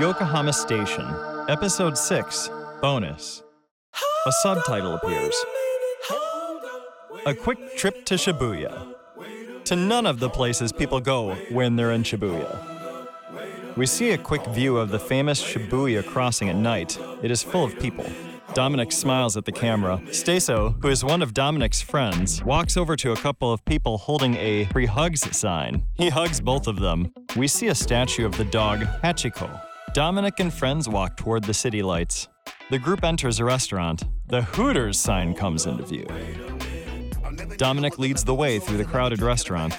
Yokohama Station, Episode 6, Bonus. A subtitle appears. A quick trip to Shibuya. To none of the places people go when they're in Shibuya. We see a quick view of the famous Shibuya crossing at night. It is full of people. Dominic smiles at the camera. Staso, who is one of Dominic's friends, walks over to a couple of people holding a free hugs sign. He hugs both of them. We see a statue of the dog Hachiko. Dominic and friends walk toward the city lights. The group enters a restaurant. The Hooters sign comes into view. Dominic leads the way through the crowded restaurant.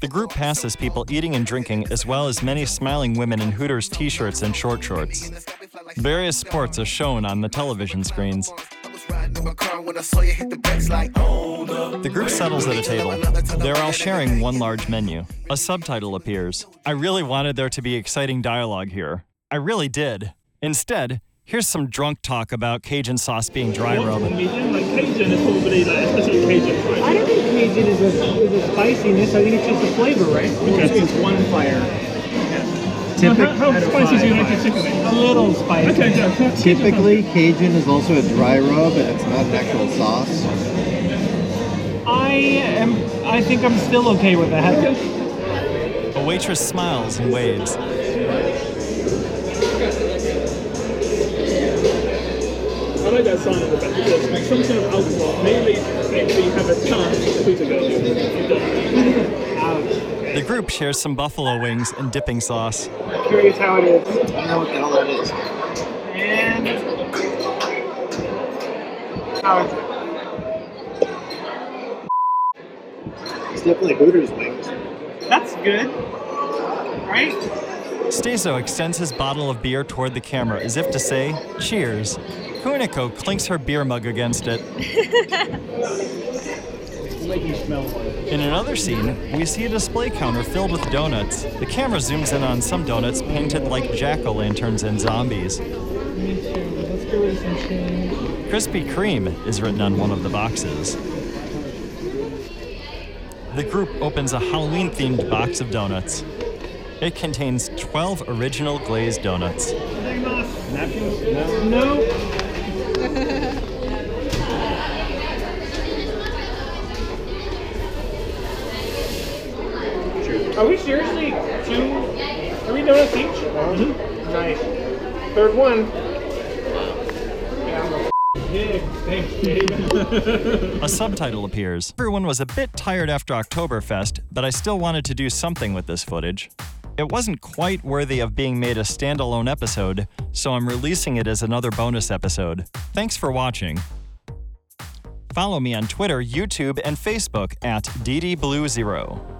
The group passes people eating and drinking, as well as many smiling women in Hooters t shirts and short shorts. Various sports are shown on the television screens. The group settles at a table. They're all sharing one large menu. A subtitle appears. I really wanted there to be exciting dialogue here. I really did. Instead, here's some drunk talk about Cajun sauce being dry rub. Like Cajun is probably like especially Cajun fries. I don't think Cajun is a, is a spiciness. I think it's just a flavor, right? Okay. It's one fire. How, Typic- how spicy do you like your chicken? A little spicy. Okay, yeah. Typically, Cajun is also a dry rub, and it's not an actual sauce. I am. I think I'm still okay with that. A waitress smiles and waves. I like that sign on the back because like some sort of alcohol mainly actually have a chance to go. Ouch. The group shares some buffalo wings and dipping sauce. I'm Curious how it is. I don't know what the hell that is. And how is it? It's definitely Hooters wings. That's good, right? Staso extends his bottle of beer toward the camera as if to say, Cheers. Kuniko clinks her beer mug against it. Make you smell one. In another scene, we see a display counter filled with donuts. The camera zooms in on some donuts painted like jack o' lanterns and zombies. Me too. Let's go with some change. Krispy Kreme is written on one of the boxes. The group opens a Halloween themed box of donuts. It contains 12 original glazed donuts. Napkins? No. No. Are we seriously two, three donuts each? Mm-hmm. Nice. Third one. Yeah, I'm a Yeah, thanks, Dave. A subtitle appears. Everyone was a bit tired after Oktoberfest, but I still wanted to do something with this footage. It wasn't quite worthy of being made a standalone episode, so I'm releasing it as another bonus episode. Thanks for watching. Follow me on Twitter, YouTube, and Facebook at DDBlue0.